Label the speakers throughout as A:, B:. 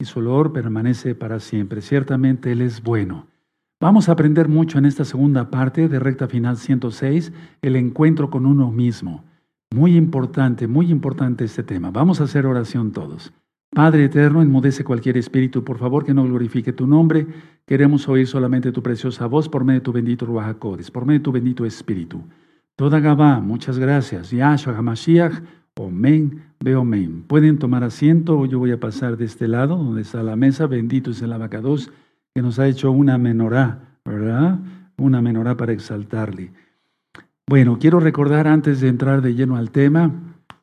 A: y su olor permanece para siempre. Ciertamente Él es bueno. Vamos a aprender mucho en esta segunda parte de Recta Final 106, el encuentro con uno mismo. Muy importante, muy importante este tema. Vamos a hacer oración todos. Padre eterno, enmudece cualquier espíritu, por favor, que no glorifique tu nombre. Queremos oír solamente tu preciosa voz por medio de tu bendito Ruach por medio de tu bendito espíritu. Toda Gabá, muchas gracias. Yahshua HaMashiach, Omen, Beomen. Pueden tomar asiento, yo voy a pasar de este lado, donde está la mesa. Bendito es el abacados, que nos ha hecho una menorá, ¿verdad? Una menorá para exaltarle. Bueno, quiero recordar antes de entrar de lleno al tema,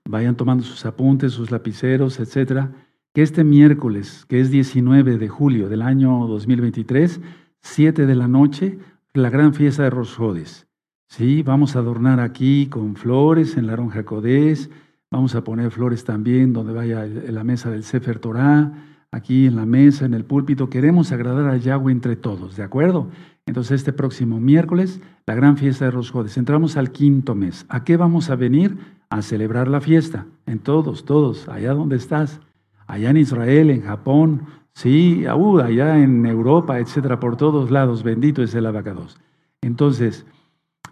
A: vayan tomando sus apuntes, sus lapiceros, etcétera que este miércoles, que es 19 de julio del año 2023, 7 de la noche, la gran fiesta de Rosjodes. Sí, vamos a adornar aquí con flores en la Ronja Codés, vamos a poner flores también donde vaya la mesa del Sefer Torah, aquí en la mesa, en el púlpito. Queremos agradar a Yahweh entre todos, ¿de acuerdo? Entonces, este próximo miércoles, la gran fiesta de Rosjodes. Entramos al quinto mes. ¿A qué vamos a venir? A celebrar la fiesta. En todos, todos, allá donde estás allá en Israel, en Japón, sí, uh, allá en Europa, etcétera, por todos lados. Bendito es el abacados. Entonces,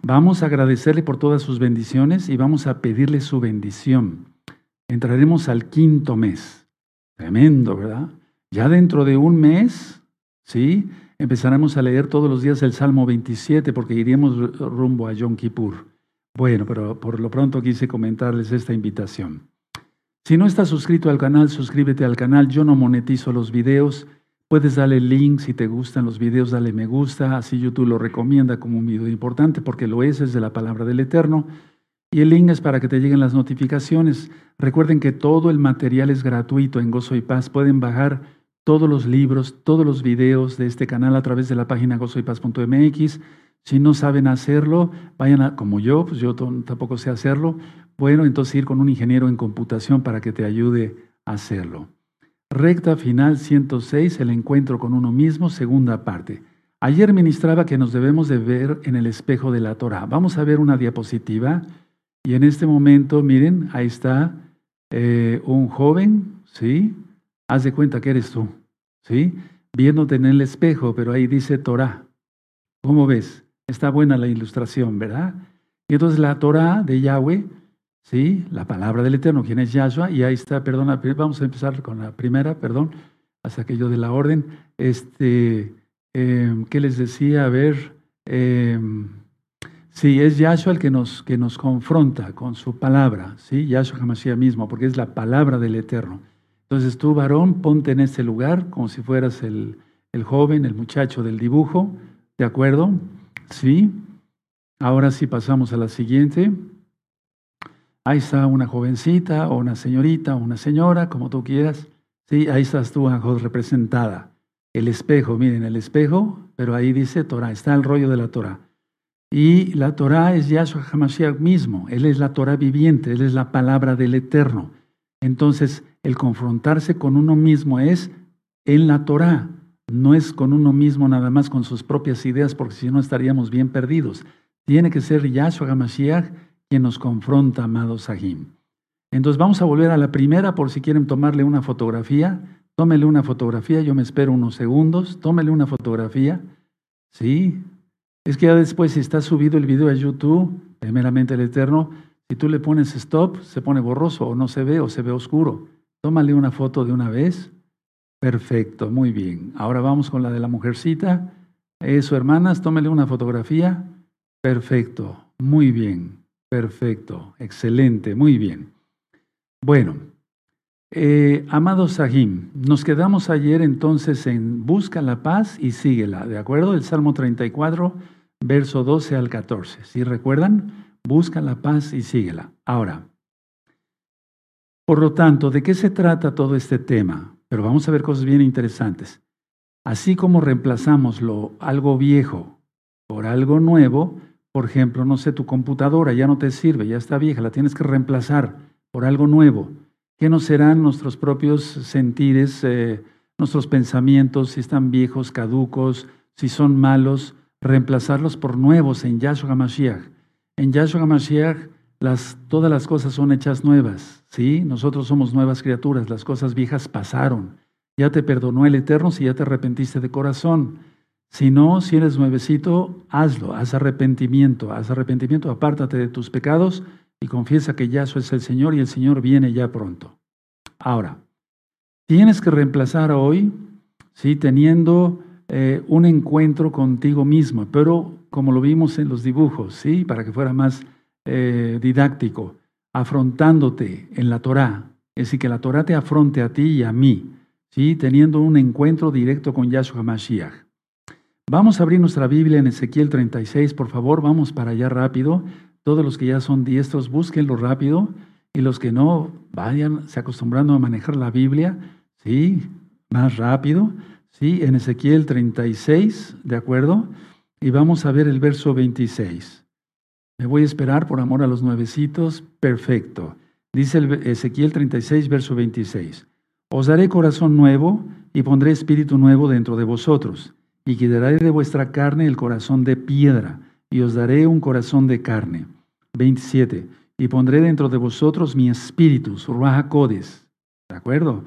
A: vamos a agradecerle por todas sus bendiciones y vamos a pedirle su bendición. Entraremos al quinto mes. Tremendo, ¿verdad? Ya dentro de un mes, ¿sí? Empezaremos a leer todos los días el Salmo 27 porque iríamos rumbo a Yom Kippur. Bueno, pero por lo pronto quise comentarles esta invitación. Si no estás suscrito al canal, suscríbete al canal. Yo no monetizo los videos. Puedes darle link si te gustan los videos, dale me gusta. Así YouTube lo recomienda como un video importante porque lo es, es de la palabra del Eterno. Y el link es para que te lleguen las notificaciones. Recuerden que todo el material es gratuito en Gozo y Paz. Pueden bajar todos los libros, todos los videos de este canal a través de la página gozoypaz.mx. Si no saben hacerlo, vayan a, como yo, pues yo tampoco sé hacerlo, bueno, entonces ir con un ingeniero en computación para que te ayude a hacerlo. Recta final 106, el encuentro con uno mismo, segunda parte. Ayer ministraba que nos debemos de ver en el espejo de la Torah. Vamos a ver una diapositiva y en este momento, miren, ahí está eh, un joven, ¿sí? Haz de cuenta que eres tú, ¿sí? Viéndote en el espejo, pero ahí dice Torah. ¿Cómo ves? Está buena la ilustración, ¿verdad? Y entonces la Torah de Yahweh ¿sí? La palabra del Eterno, quien es Yahshua, y ahí está, perdona, vamos a empezar con la primera, perdón, hasta aquello de la orden. Este, em, ¿Qué les decía? A ver, eh, sí, es Yahshua el que nos, que nos confronta con su palabra, ¿sí? Yahshua Hamashiach mismo, porque es la palabra del Eterno. Entonces tú, varón, ponte en este lugar como si fueras el, el joven, el muchacho del dibujo, ¿de acuerdo? Sí. Ahora sí pasamos a la siguiente. Ahí está una jovencita o una señorita o una señora, como tú quieras. Sí, ahí estás tú, representada. El espejo, miren, el espejo, pero ahí dice Torah, está el rollo de la Torah. Y la Torah es Yahshua HaMashiach mismo, Él es la Torah viviente, Él es la palabra del Eterno. Entonces, el confrontarse con uno mismo es en la Torah, no es con uno mismo nada más con sus propias ideas, porque si no estaríamos bien perdidos. Tiene que ser Yahshua HaMashiach quien nos confronta, amados Sahim. Entonces vamos a volver a la primera por si quieren tomarle una fotografía. Tómele una fotografía, yo me espero unos segundos. Tómele una fotografía. Sí. Es que ya después si está subido el video a YouTube, primeramente el Eterno, si tú le pones stop, se pone borroso o no se ve o se ve oscuro. Tómale una foto de una vez. Perfecto, muy bien. Ahora vamos con la de la mujercita. Eso, hermanas, tómele una fotografía. Perfecto, muy bien. Perfecto, excelente, muy bien. Bueno, eh, amado Sahim, nos quedamos ayer entonces en busca la paz y síguela, ¿de acuerdo? El Salmo 34, verso 12 al 14. ¿Sí recuerdan? Busca la paz y síguela. Ahora, por lo tanto, ¿de qué se trata todo este tema? Pero vamos a ver cosas bien interesantes. Así como reemplazamos lo, algo viejo por algo nuevo, por ejemplo, no sé, tu computadora ya no te sirve, ya está vieja, la tienes que reemplazar por algo nuevo. ¿Qué no serán nuestros propios sentires, eh, nuestros pensamientos, si están viejos, caducos, si son malos, reemplazarlos por nuevos en Yahshua HaMashiach? En Yahshua HaMashiach las, todas las cosas son hechas nuevas, ¿sí? Nosotros somos nuevas criaturas, las cosas viejas pasaron. Ya te perdonó el Eterno si ya te arrepentiste de corazón. Si no, si eres nuevecito, hazlo, haz arrepentimiento, haz arrepentimiento, apártate de tus pecados y confiesa que Yahshua es el Señor y el Señor viene ya pronto. Ahora, tienes que reemplazar hoy, ¿sí? teniendo eh, un encuentro contigo mismo, pero como lo vimos en los dibujos, ¿sí? para que fuera más eh, didáctico, afrontándote en la Torah, es decir, que la Torah te afronte a ti y a mí, ¿sí? teniendo un encuentro directo con Yahshua Mashiach. Vamos a abrir nuestra Biblia en Ezequiel 36, por favor, vamos para allá rápido. Todos los que ya son diestros, búsquenlo rápido. Y los que no, vayan se acostumbrando a manejar la Biblia, ¿sí? Más rápido, ¿sí? En Ezequiel 36, ¿de acuerdo? Y vamos a ver el verso 26. Me voy a esperar por amor a los nuevecitos. Perfecto. Dice el Ezequiel 36, verso 26. Os daré corazón nuevo y pondré espíritu nuevo dentro de vosotros, y quitaré de vuestra carne el corazón de piedra, y os daré un corazón de carne. 27. Y pondré dentro de vosotros mi espíritu, Ruach Codes. ¿De acuerdo?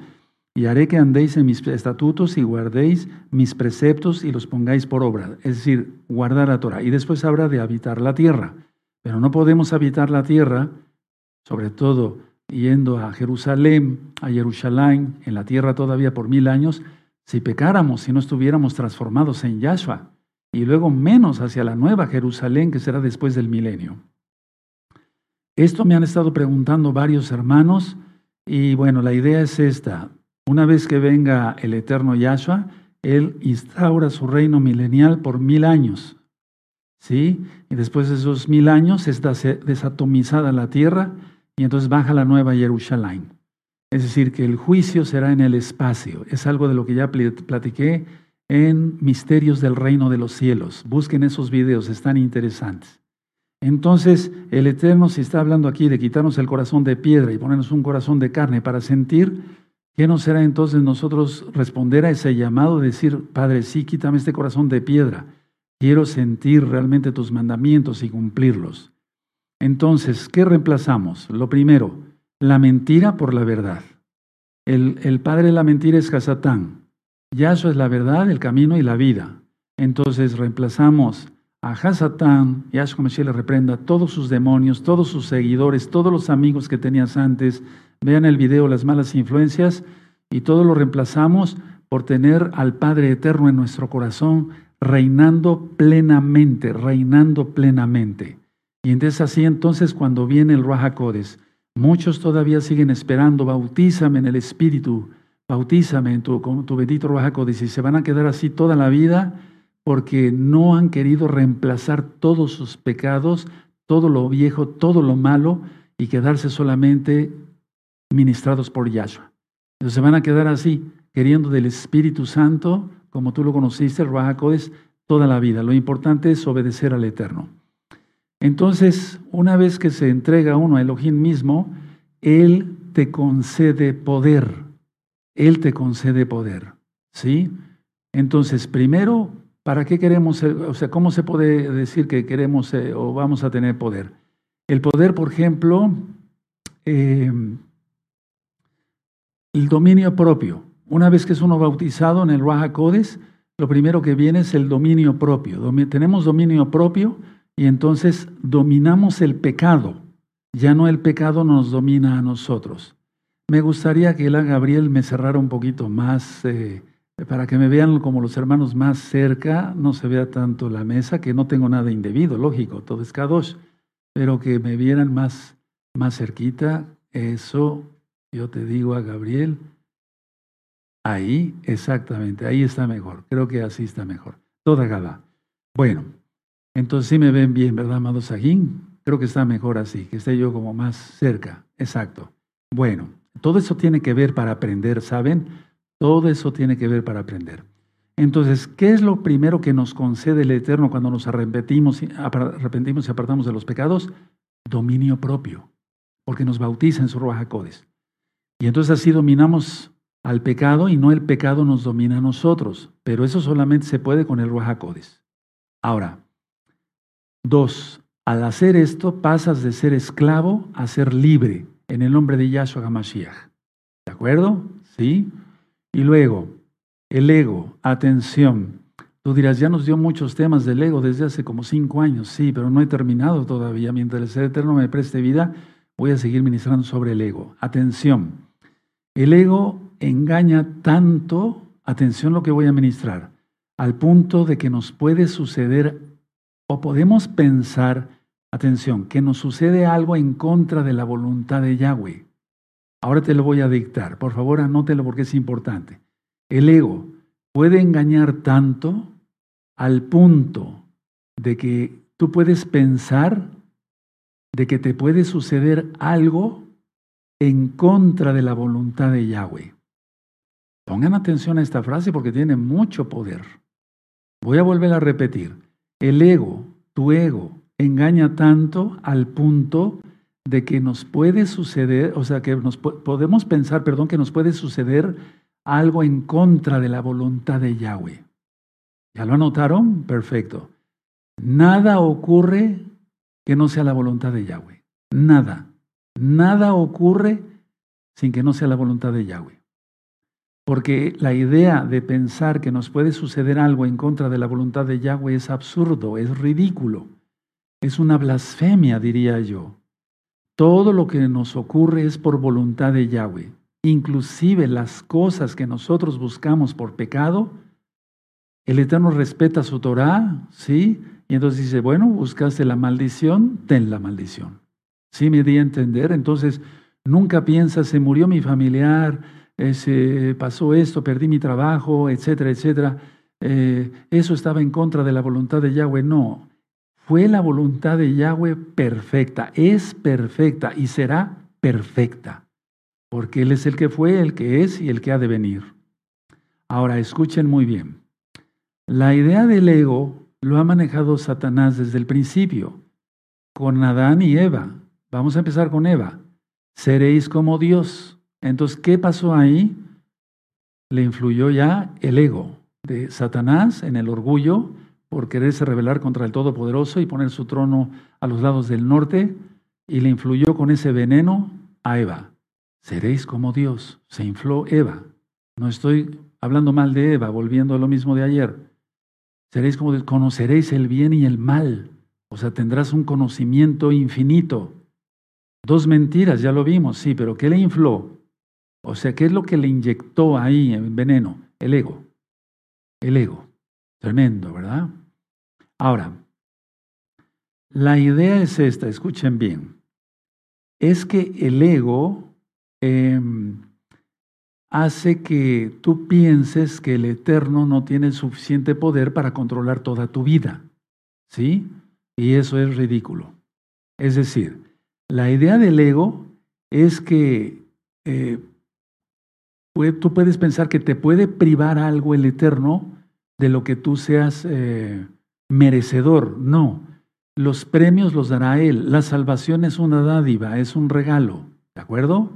A: Y haré que andéis en mis estatutos y guardéis mis preceptos y los pongáis por obra. Es decir, guardar la Torah. Y después habrá de habitar la tierra. Pero no podemos habitar la tierra, sobre todo yendo a Jerusalén, a Jerusalén, en la tierra todavía por mil años, si pecáramos, si no estuviéramos transformados en Yahshua, y luego menos hacia la nueva Jerusalén que será después del milenio. Esto me han estado preguntando varios hermanos y bueno, la idea es esta. Una vez que venga el eterno Yahshua, Él instaura su reino milenial por mil años. ¿Sí? Y después de esos mil años está desatomizada la tierra y entonces baja la nueva Jerusalén. Es decir, que el juicio será en el espacio. Es algo de lo que ya platiqué en Misterios del Reino de los Cielos. Busquen esos videos, están interesantes. Entonces, el Eterno, si está hablando aquí de quitarnos el corazón de piedra y ponernos un corazón de carne para sentir, ¿qué no será entonces nosotros responder a ese llamado, decir, Padre, sí, quítame este corazón de piedra? Quiero sentir realmente tus mandamientos y cumplirlos. Entonces, ¿qué reemplazamos? Lo primero, la mentira por la verdad. El, el padre de la mentira es Hasatán. Yahshua es la verdad, el camino y la vida. Entonces reemplazamos a Hasatán, Yahshua Mashiach le reprenda todos sus demonios, todos sus seguidores, todos los amigos que tenías antes. Vean el video Las malas influencias y todo lo reemplazamos por tener al Padre Eterno en nuestro corazón, reinando plenamente, reinando plenamente. Y entonces así entonces cuando viene el Ruach muchos todavía siguen esperando, bautízame en el Espíritu, bautízame en tu, tu bendito Ruach y se van a quedar así toda la vida porque no han querido reemplazar todos sus pecados, todo lo viejo, todo lo malo, y quedarse solamente ministrados por Yahshua. Se van a quedar así, queriendo del Espíritu Santo, como tú lo conociste, el toda la vida. Lo importante es obedecer al Eterno. Entonces, una vez que se entrega uno a Elohim mismo, Él te concede poder. Él te concede poder. ¿Sí? Entonces, primero ¿Para qué queremos, o sea, cómo se puede decir que queremos eh, o vamos a tener poder? El poder, por ejemplo, em, el dominio propio. Una vez que es uno bautizado en el Raja Codes, lo primero que viene es el dominio propio. tenemos dominio propio y entonces dominamos el pecado. Ya no el pecado nos domina a nosotros. Me gustaría que el Gabriel me cerrara un poquito más eh, para que me vean como los hermanos más cerca, no se vea tanto la mesa, que no tengo nada indebido, lógico, todo es Kadosh, pero que me vieran más, más cerquita, eso yo te digo a Gabriel, ahí exactamente, ahí está mejor, creo que así está mejor, toda gala. Bueno, entonces sí me ven bien, ¿verdad, amado Sajín? Creo que está mejor así, que esté yo como más cerca, exacto. Bueno, todo eso tiene que ver para aprender, ¿saben? Todo eso tiene que ver para aprender. Entonces, ¿qué es lo primero que nos concede el Eterno cuando nos arrepentimos, arrepentimos y apartamos de los pecados? Dominio propio, porque nos bautiza en su Codes. Y entonces así dominamos al pecado y no el pecado nos domina a nosotros, pero eso solamente se puede con el Codes. Ahora, dos, al hacer esto pasas de ser esclavo a ser libre en el nombre de Yahshua HaMashiach. ¿De acuerdo? ¿Sí? Y luego, el ego, atención. Tú dirás, ya nos dio muchos temas del ego desde hace como cinco años. Sí, pero no he terminado todavía. Mientras el Ser Eterno me preste vida, voy a seguir ministrando sobre el ego. Atención. El ego engaña tanto, atención lo que voy a ministrar, al punto de que nos puede suceder o podemos pensar, atención, que nos sucede algo en contra de la voluntad de Yahweh. Ahora te lo voy a dictar. Por favor, anótelo porque es importante. El ego puede engañar tanto al punto de que tú puedes pensar de que te puede suceder algo en contra de la voluntad de Yahweh. Pongan atención a esta frase porque tiene mucho poder. Voy a volver a repetir. El ego, tu ego, engaña tanto al punto de que nos puede suceder, o sea, que nos podemos pensar, perdón, que nos puede suceder algo en contra de la voluntad de Yahweh. ¿Ya lo anotaron? Perfecto. Nada ocurre que no sea la voluntad de Yahweh. Nada. Nada ocurre sin que no sea la voluntad de Yahweh. Porque la idea de pensar que nos puede suceder algo en contra de la voluntad de Yahweh es absurdo, es ridículo, es una blasfemia, diría yo. Todo lo que nos ocurre es por voluntad de Yahweh. Inclusive las cosas que nosotros buscamos por pecado, el Eterno respeta su Torah, ¿sí? Y entonces dice, bueno, buscaste la maldición, ten la maldición. ¿Sí me di a entender? Entonces, nunca piensas, se murió mi familiar, se pasó esto, perdí mi trabajo, etcétera, etcétera. Eh, eso estaba en contra de la voluntad de Yahweh. No, fue la voluntad de Yahweh perfecta, es perfecta y será perfecta, porque Él es el que fue, el que es y el que ha de venir. Ahora, escuchen muy bien. La idea del ego lo ha manejado Satanás desde el principio, con Adán y Eva. Vamos a empezar con Eva. Seréis como Dios. Entonces, ¿qué pasó ahí? Le influyó ya el ego de Satanás en el orgullo por quererse rebelar contra el Todopoderoso y poner su trono a los lados del norte, y le influyó con ese veneno a Eva. Seréis como Dios. Se infló Eva. No estoy hablando mal de Eva, volviendo a lo mismo de ayer. Seréis como Dios. Conoceréis el bien y el mal. O sea, tendrás un conocimiento infinito. Dos mentiras, ya lo vimos, sí, pero ¿qué le infló? O sea, ¿qué es lo que le inyectó ahí en veneno? El ego. El ego. Tremendo, ¿verdad? Ahora, la idea es esta, escuchen bien. Es que el ego em, hace que tú pienses que el Eterno no tiene suficiente poder para controlar toda tu vida. ¿Sí? Y eso es ridículo. Es decir, la idea del ego es que eh, tú puedes pensar que te puede privar algo el Eterno de lo que tú seas eh, merecedor. No, los premios los dará Él. La salvación es una dádiva, es un regalo. ¿De acuerdo?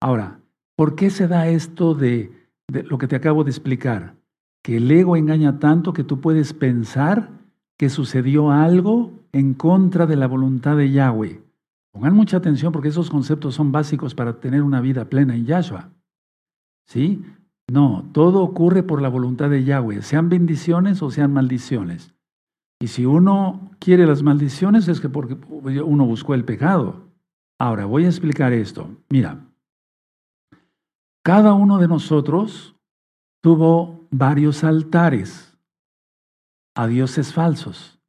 A: Ahora, ¿por qué se da esto de, de lo que te acabo de explicar? Que el ego engaña tanto que tú puedes pensar que sucedió algo en contra de la voluntad de Yahweh. Pongan mucha atención porque esos conceptos son básicos para tener una vida plena en Yahshua. ¿Sí? No, todo ocurre por la voluntad de Yahweh, sean bendiciones o sean maldiciones. Y si uno quiere las maldiciones es que porque uno buscó el pecado. Ahora, voy a explicar esto. Mira, cada uno de nosotros tuvo varios altares a dioses falsos.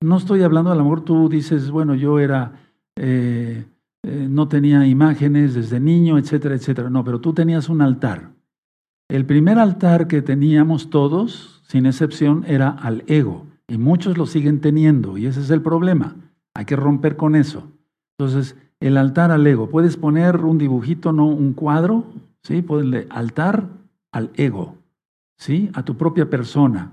A: No estoy hablando, a lo mejor tú dices, bueno, yo era, eh, eh, no tenía imágenes desde niño, etcétera, etcétera. No, pero tú tenías un altar. El primer altar que teníamos todos, sin excepción, era al ego. Y muchos lo siguen teniendo. Y ese es el problema. Hay que romper con eso. Entonces, el altar al ego. Puedes poner un dibujito, no un cuadro. ¿sí? Puedes altar al ego. ¿sí? A tu propia persona.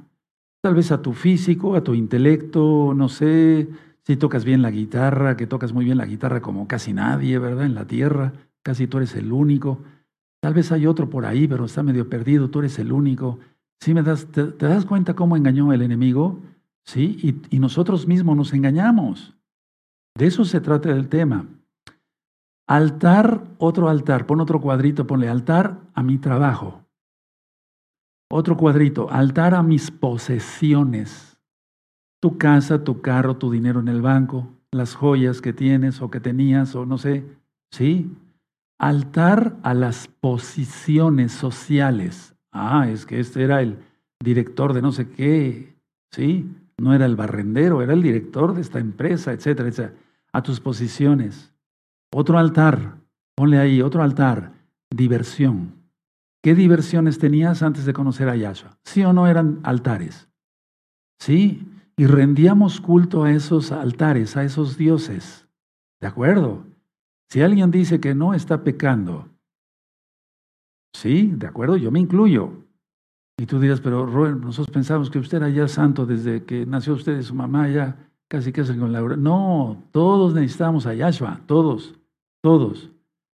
A: Tal vez a tu físico, a tu intelecto, no sé, si tocas bien la guitarra, que tocas muy bien la guitarra como casi nadie, ¿verdad? En la tierra, casi tú eres el único. Tal vez hay otro por ahí, pero está medio perdido, tú eres el único. ¿Sí me das, te, das cuenta cómo engañó el enemigo? ¿Sí? Y, y nosotros mismos nos engañamos. De eso se trata el tema. Altar, otro altar, pon otro cuadrito, ponle altar a mi trabajo. Otro cuadrito, altar a mis posesiones. Tu casa, tu carro, tu dinero en el banco, las joyas que tienes o que tenías o no sé. ¿Sí? Altar a las posiciones sociales. Ah, es que este era el director de no sé qué. ¿Sí? No era el barrendero, era el director de esta empresa, etcétera, etcétera. A tus posiciones. Otro altar, ponle ahí, otro altar, diversión. ¿Qué diversiones tenías antes de conocer a Yahshua? ¿Sí o no eran altares? Sí, y rendíamos culto a esos altares, a esos dioses. ¿De acuerdo? Si alguien dice que no está pecando, sí, de acuerdo, yo me incluyo. Y tú dirás, pero Robert, nosotros pensamos que usted era ya santo desde que nació usted y su mamá, ya casi que con la... No, todos necesitamos a Yahshua, todos, todos.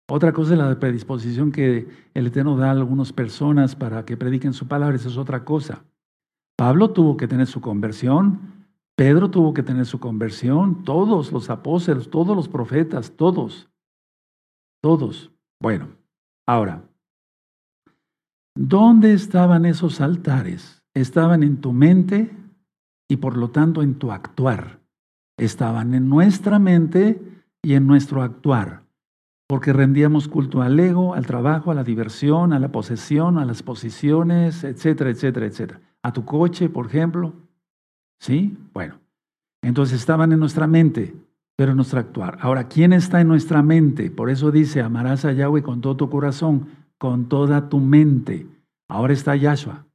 A: Otra cosa es la predisposición que el Eterno da a algunas personas para que prediquen su palabra, esa es otra cosa. Pablo tuvo que tener su conversión, Pedro tuvo que tener su conversión, todos los apóstoles, todos los profetas, todos, todos. Bueno, ahora, ¿dónde estaban esos altares? Estaban en tu mente y por lo tanto en tu actuar. Estaban en nuestra mente y en nuestro actuar porque rendíamos culto al ego, al trabajo, a la diversión, a la posesión, a las posiciones, etcétera, etcétera, etcétera. A tu coche, por ejemplo. ¿Sí? Bueno, entonces estaban en nuestra mente, pero en nuestro actuar. Ahora, ¿quién está en nuestra mente? Por eso dice, amarás a Yahweh con todo tu corazón, con toda tu mente. Ahora está Yahshua.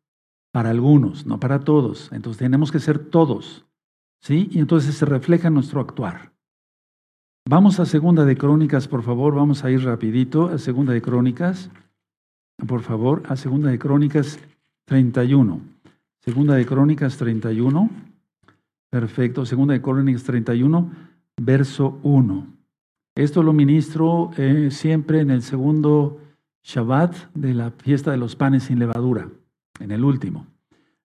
A: Para algunos, no para todos. Entonces tenemos que ser todos. ¿Sí? Y entonces se refleja en nuestro actuar. Vamos a Segunda de Crónicas, por favor, vamos a ir rapidito a Segunda de Crónicas. Por favor, a Segunda de Crónicas 31. Segunda de Crónicas 31. Perfecto, Segunda de Crónicas 31, verso 1. Esto lo ministro eh, siempre en el segundo Shabbat de la fiesta de los panes sin levadura, en el último.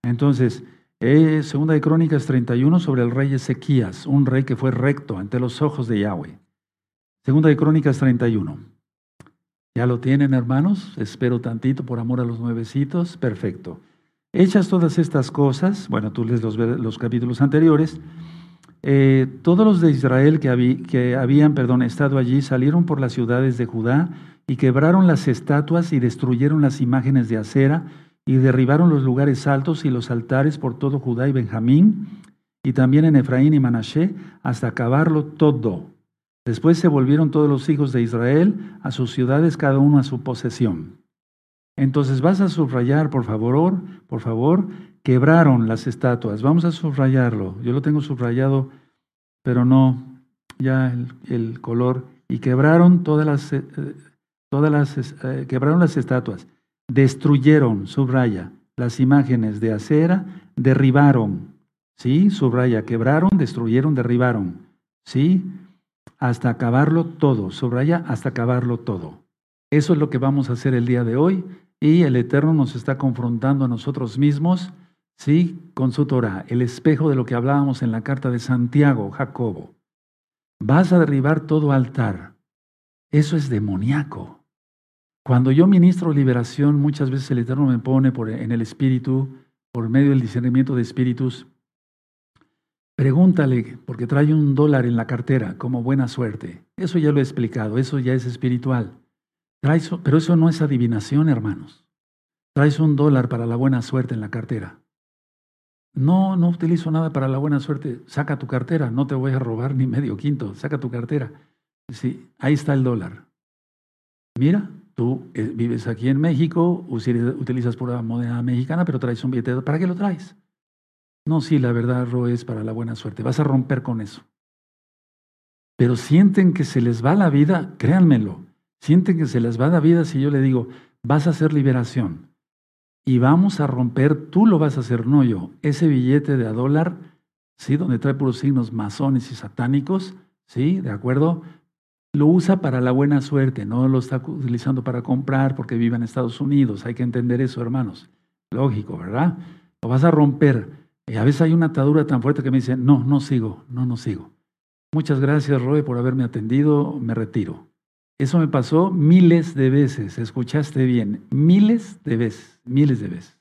A: Entonces, eh, segunda de Crónicas 31 sobre el rey Ezequías, un rey que fue recto ante los ojos de Yahweh. Segunda de Crónicas 31. ¿Ya lo tienen, hermanos? Espero tantito por amor a los nuevecitos. Perfecto. Hechas todas estas cosas, bueno, tú lees los, capítulos anteriores, eh, todos los de Israel que, habían estado allí salieron por las ciudades de Judá y quebraron las estatuas y destruyeron las imágenes de acera y derribaron los lugares altos y los altares por todo Judá y Benjamín, y también en Efraín y Manashe, hasta acabarlo todo. Después se volvieron todos los hijos de Israel a sus ciudades, cada uno a su posesión. Entonces vas a subrayar, por favor, por favor, quebraron las estatuas. Vamos a subrayarlo. Yo lo tengo subrayado, pero no ya el, color. Y quebraron todas las, eh, todas las, eh, quebraron las estatuas destruyeron, subraya, las imágenes de acera, derribaron, ¿sí? Subraya, quebraron, destruyeron, derribaron, ¿sí? Hasta acabarlo todo, subraya, hasta acabarlo todo. Eso es lo que vamos a hacer el día de hoy y el Eterno nos está confrontando a nosotros mismos, ¿sí? Con su Torah, el espejo de lo que hablábamos en la carta de Santiago, Jacobo. Vas a derribar todo altar. Eso es demoníaco. Cuando yo ministro liberación, muchas veces el Eterno me pone por, en el espíritu, por medio del discernimiento de espíritus, pregúntale, porque trae un dólar en la cartera como buena suerte. Eso ya lo he explicado, eso ya es espiritual. Pero eso no es adivinación, hermanos. Traes un dólar para la buena suerte en la cartera. No, no utilizo nada para la buena suerte. Saca tu cartera, no te voy a robar ni medio quinto. Saca tu cartera. Sí, ahí está el dólar. Mira, Tú eh, vives aquí en México, utilizas pura moneda mexicana, pero traes un billete. ¿Para qué lo traes? No, sí, la verdad, Ro, es para la buena suerte. Vas a romper con eso. Pero sienten que se les va la vida, créanmelo. Sienten que se les va la vida si yo le digo, vas a hacer liberación. Y vamos a romper, tú lo vas a hacer, no yo. Ese billete de a dólar, ¿sí? Donde trae puros signos masones y satánicos, ¿sí? ¿De acuerdo? lo usa para la buena suerte, no lo está utilizando para comprar porque vive en Estados Unidos. Hay que entender eso, hermanos. Lógico, ¿verdad? Lo vas a romper. Y a veces hay una atadura tan fuerte que me dice, no, no sigo, no, no sigo. Muchas gracias, Roy, por haberme atendido, me retiro. Eso me pasó miles de veces, escuchaste bien, miles de veces, miles de veces.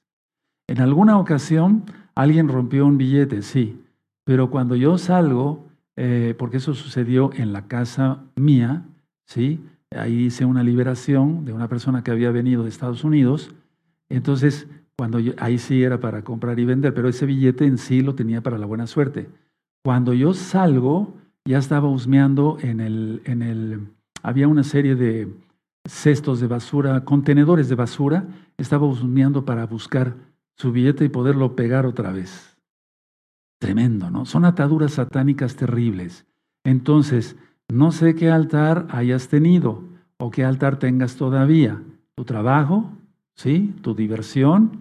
A: En alguna ocasión alguien rompió un billete, sí, pero cuando yo salgo, eh, porque eso sucedió en la casa mía, ¿sí? Ahí hice una liberación de una persona que había venido de Estados Unidos. Entonces, cuando ahí sí era para comprar y vender, pero ese billete en sí lo tenía para la buena suerte. Cuando yo salgo, ya estaba husmeando en el, en el, había una serie de cestos de basura, contenedores de basura, estaba husmeando para buscar su billete y poderlo pegar otra vez. Tremendo, ¿no? Son ataduras satánicas terribles. Entonces, no sé qué altar hayas tenido o qué altar tengas todavía. Tu trabajo, ¿sí? Tu diversión,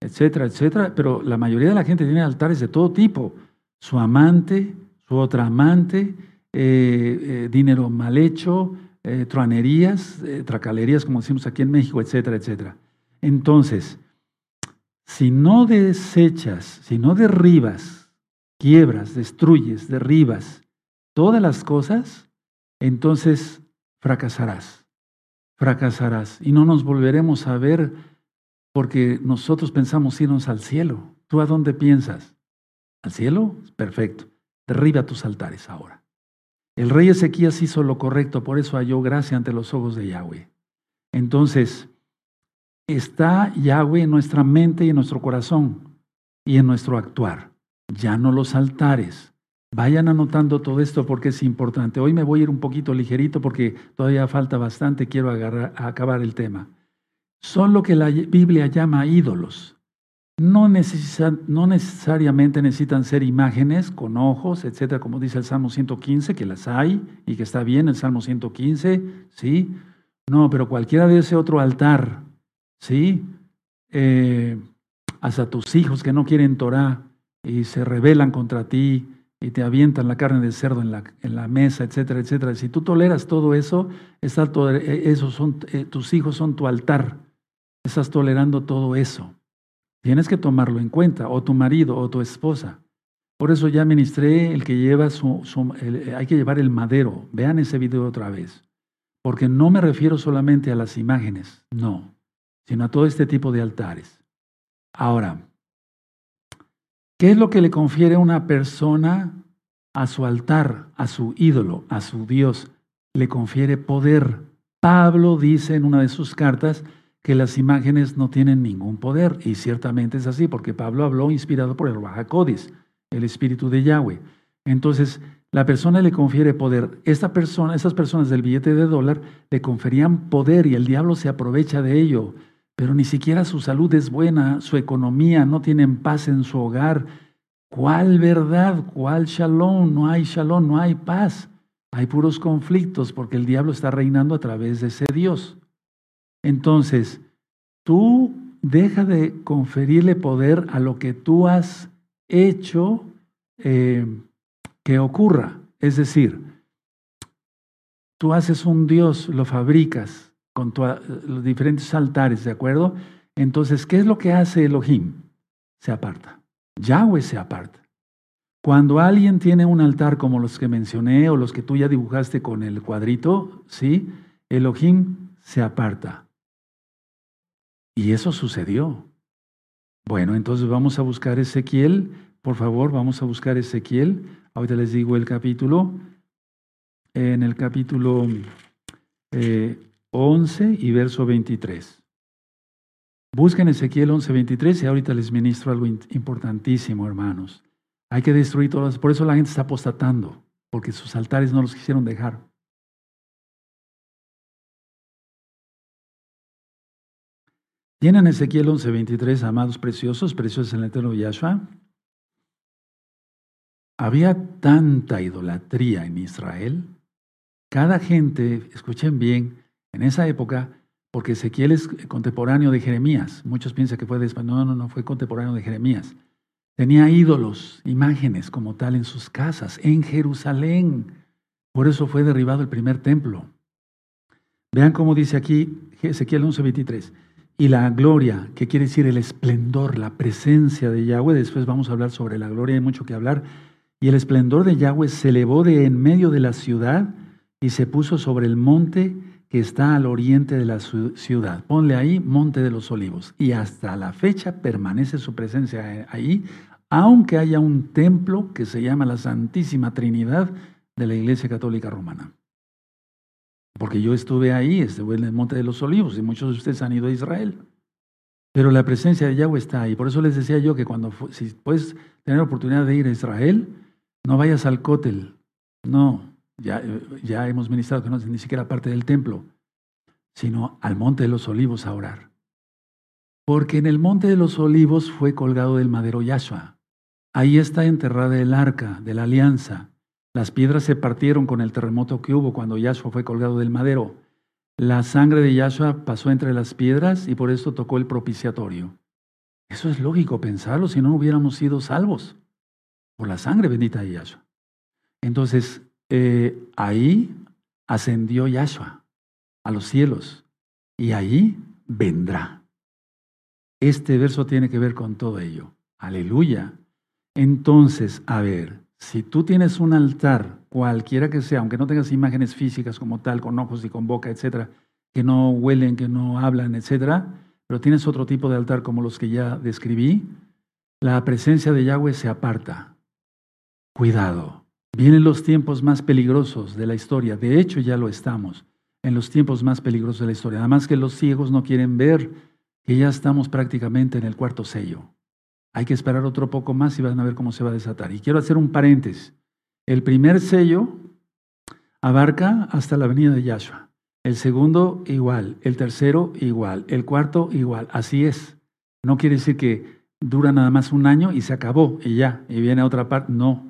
A: etcétera, etcétera. Pero la mayoría de la gente tiene altares de todo tipo. Su amante, su otra amante, eh, eh, dinero mal hecho, eh, truanerías, tracalerías, como decimos aquí en México, etcétera, etcétera. Entonces, si no desechas, si no derribas, quiebras, destruyes, derribas todas las cosas, entonces fracasarás, fracasarás y no nos volveremos a ver porque nosotros pensamos irnos al cielo. ¿Tú a dónde piensas? ¿Al cielo? Perfecto. Derriba tus altares ahora. El rey Ezequías hizo lo correcto, por eso halló gracia ante los ojos de Yahweh. Entonces, está Yahweh en nuestra mente y en nuestro corazón y en nuestro actuar. Ya no los altares. Vayan anotando todo esto porque es importante. Hoy me voy a ir un poquito ligerito porque todavía falta bastante, quiero acabar el tema. Son lo que la Biblia llama ídolos. No, no necesariamente necesitan ser imágenes con ojos, etcétera, como dice el Salmo 115, que las hay y que está bien el Salmo 115, ¿sí? No, pero cualquiera de ese otro altar ¿sí? Eh, hasta tus hijos que no quieren Torah y se rebelan contra ti y te avientan la carne de cerdo en la, en la mesa, etcétera, etcétera. Si tú toleras todo eso, está eh, esos son, eh, tus hijos son tu altar. Estás tolerando todo eso. Tienes que tomarlo en cuenta, o tu marido, o tu esposa. Por eso ya ministré el que lleva su, hay que llevar el madero. Vean ese video otra vez. Porque no me refiero solamente a las imágenes, no sino a todo este tipo de altares. Ahora, ¿qué es lo que le confiere una persona a su altar, a su ídolo, a su Dios? Le confiere poder. Pablo dice en una de sus cartas que las imágenes no tienen ningún poder, y ciertamente es así, porque Pablo habló inspirado por el Codis, el espíritu de Yahweh. Entonces, la persona le confiere poder. Esta persona, esas personas del billete de dólar le conferían poder y el diablo se aprovecha de ello pero ni siquiera su salud es buena, su economía, no tienen paz en su hogar. ¿Cuál verdad? ¿Cuál shalom? No hay shalom, no hay paz. Hay puros conflictos porque el diablo está reinando a través de ese Dios. Entonces, tú deja de conferirle poder a lo que tú has hecho eh, que ocurra. Es decir, tú haces un Dios, lo fabricas, con los diferentes altares, ¿de acuerdo? Entonces, ¿qué es lo que hace Elohim? Se aparta. Yahweh se aparta. Cuando alguien tiene un altar como los que mencioné o los que tú ya dibujaste con el cuadrito, ¿sí? Elohim se aparta. Y eso sucedió. Bueno, entonces vamos a buscar Ezequiel. Por favor, vamos a buscar Ezequiel. Ahorita les digo el capítulo. En el capítulo eh, 11 y verso 23. Busquen Ezequiel 11, 23 y ahorita les ministro algo importantísimo, hermanos. Hay que destruir todas, por eso la gente está apostatando, porque sus altares no los quisieron dejar. ¿Tienen Ezequiel 11, 23, amados preciosos, preciosos en el eterno Yahshua? Había tanta idolatría en Israel. Cada gente, escuchen bien, en esa época, porque Ezequiel es contemporáneo de Jeremías. Muchos piensan que fue de No, no, no, fue contemporáneo de Jeremías. Tenía ídolos, imágenes como tal en sus casas, en Jerusalén. Por eso fue derribado el primer templo. Vean cómo dice aquí Ezequiel 11:23. Y la gloria, que quiere decir el esplendor, la presencia de Yahweh. Después vamos a hablar sobre la gloria, hay mucho que hablar. Y el esplendor de Yahweh se elevó de en medio de la ciudad y se puso sobre el monte que está al oriente de la ciudad. Ponle ahí Monte de los Olivos. Y hasta la fecha permanece su presencia ahí, aunque haya un templo que se llama la Santísima Trinidad de la Iglesia Católica Romana. Porque yo estuve ahí, estuve en el Monte de los Olivos, y muchos de ustedes han ido a Israel. Pero la presencia de Yahweh está ahí. Por eso les decía yo que cuando, si puedes tener oportunidad de ir a Israel, no vayas al cótel. No, ya, ya hemos ministrado que no es ni siquiera parte del templo, sino al monte de los olivos a orar. Porque en el monte de los olivos fue colgado del madero Yahshua. Ahí está enterrada el arca de la alianza. Las piedras se partieron con el terremoto que hubo cuando Yahshua fue colgado del madero. La sangre de Yahshua pasó entre las piedras y por eso tocó el propiciatorio. Eso es lógico pensarlo, si no hubiéramos sido salvos por la sangre bendita de Yahshua. Entonces, eh, ahí ascendió Yahshua a los cielos y ahí vendrá. Este verso tiene que ver con todo ello. Aleluya. Entonces, a ver, si tú tienes un altar, cualquiera que sea, aunque no tengas imágenes físicas como tal, con ojos y con boca, etcétera, que no huelen, que no hablan, etcétera, pero tienes otro tipo de altar como los que ya describí, la presencia de Yahweh se aparta. Cuidado. Vienen los tiempos más peligrosos de la historia. De hecho, ya lo estamos en los tiempos más peligrosos de la historia. Además que los ciegos no quieren ver que ya estamos prácticamente en el cuarto sello. Hay que esperar otro poco más y van a ver cómo se va a desatar. Y quiero hacer un paréntesis. El primer sello abarca hasta la venida de Yahshua. El segundo igual. El tercero igual. El cuarto igual. Así es. No quiere decir que dura nada más un año y se acabó y ya. Y viene a otra parte. No.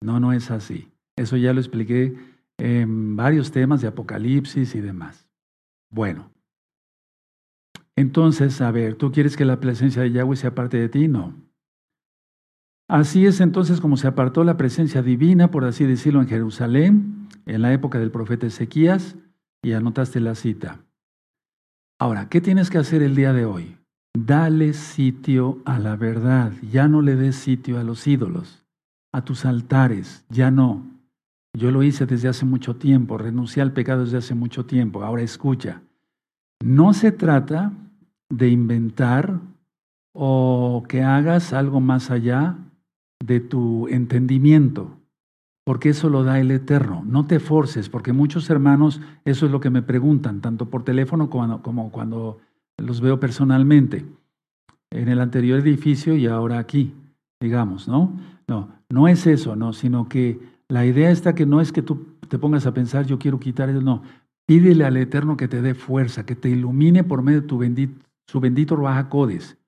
A: No, no es así. Eso ya lo expliqué en varios temas de Apocalipsis y demás. Bueno, entonces, a ver, ¿tú quieres que la presencia de Yahweh sea parte de ti? No. Así es entonces como se apartó la presencia divina, por así decirlo, en Jerusalén, en la época del profeta Ezequías, y anotaste la cita. Ahora, ¿qué tienes que hacer el día de hoy? Dale sitio a la verdad, ya no le des sitio a los ídolos a tus altares, ya no. Yo lo hice desde hace mucho tiempo, renuncié al pecado desde hace mucho tiempo. Ahora escucha, no se trata de inventar o que hagas algo más allá de tu entendimiento, porque eso lo da el Eterno. No te forces, porque muchos hermanos eso es lo que me preguntan, tanto por teléfono como, cuando los veo personalmente, en el anterior edificio y ahora aquí, digamos, ¿no? No, no es eso, no, sino que la idea está que no es que tú te pongas a pensar, yo quiero quitar eso, no. Pídele al Eterno que te dé fuerza, que te ilumine por medio de tu bendito, su bendito Ruaja Codes.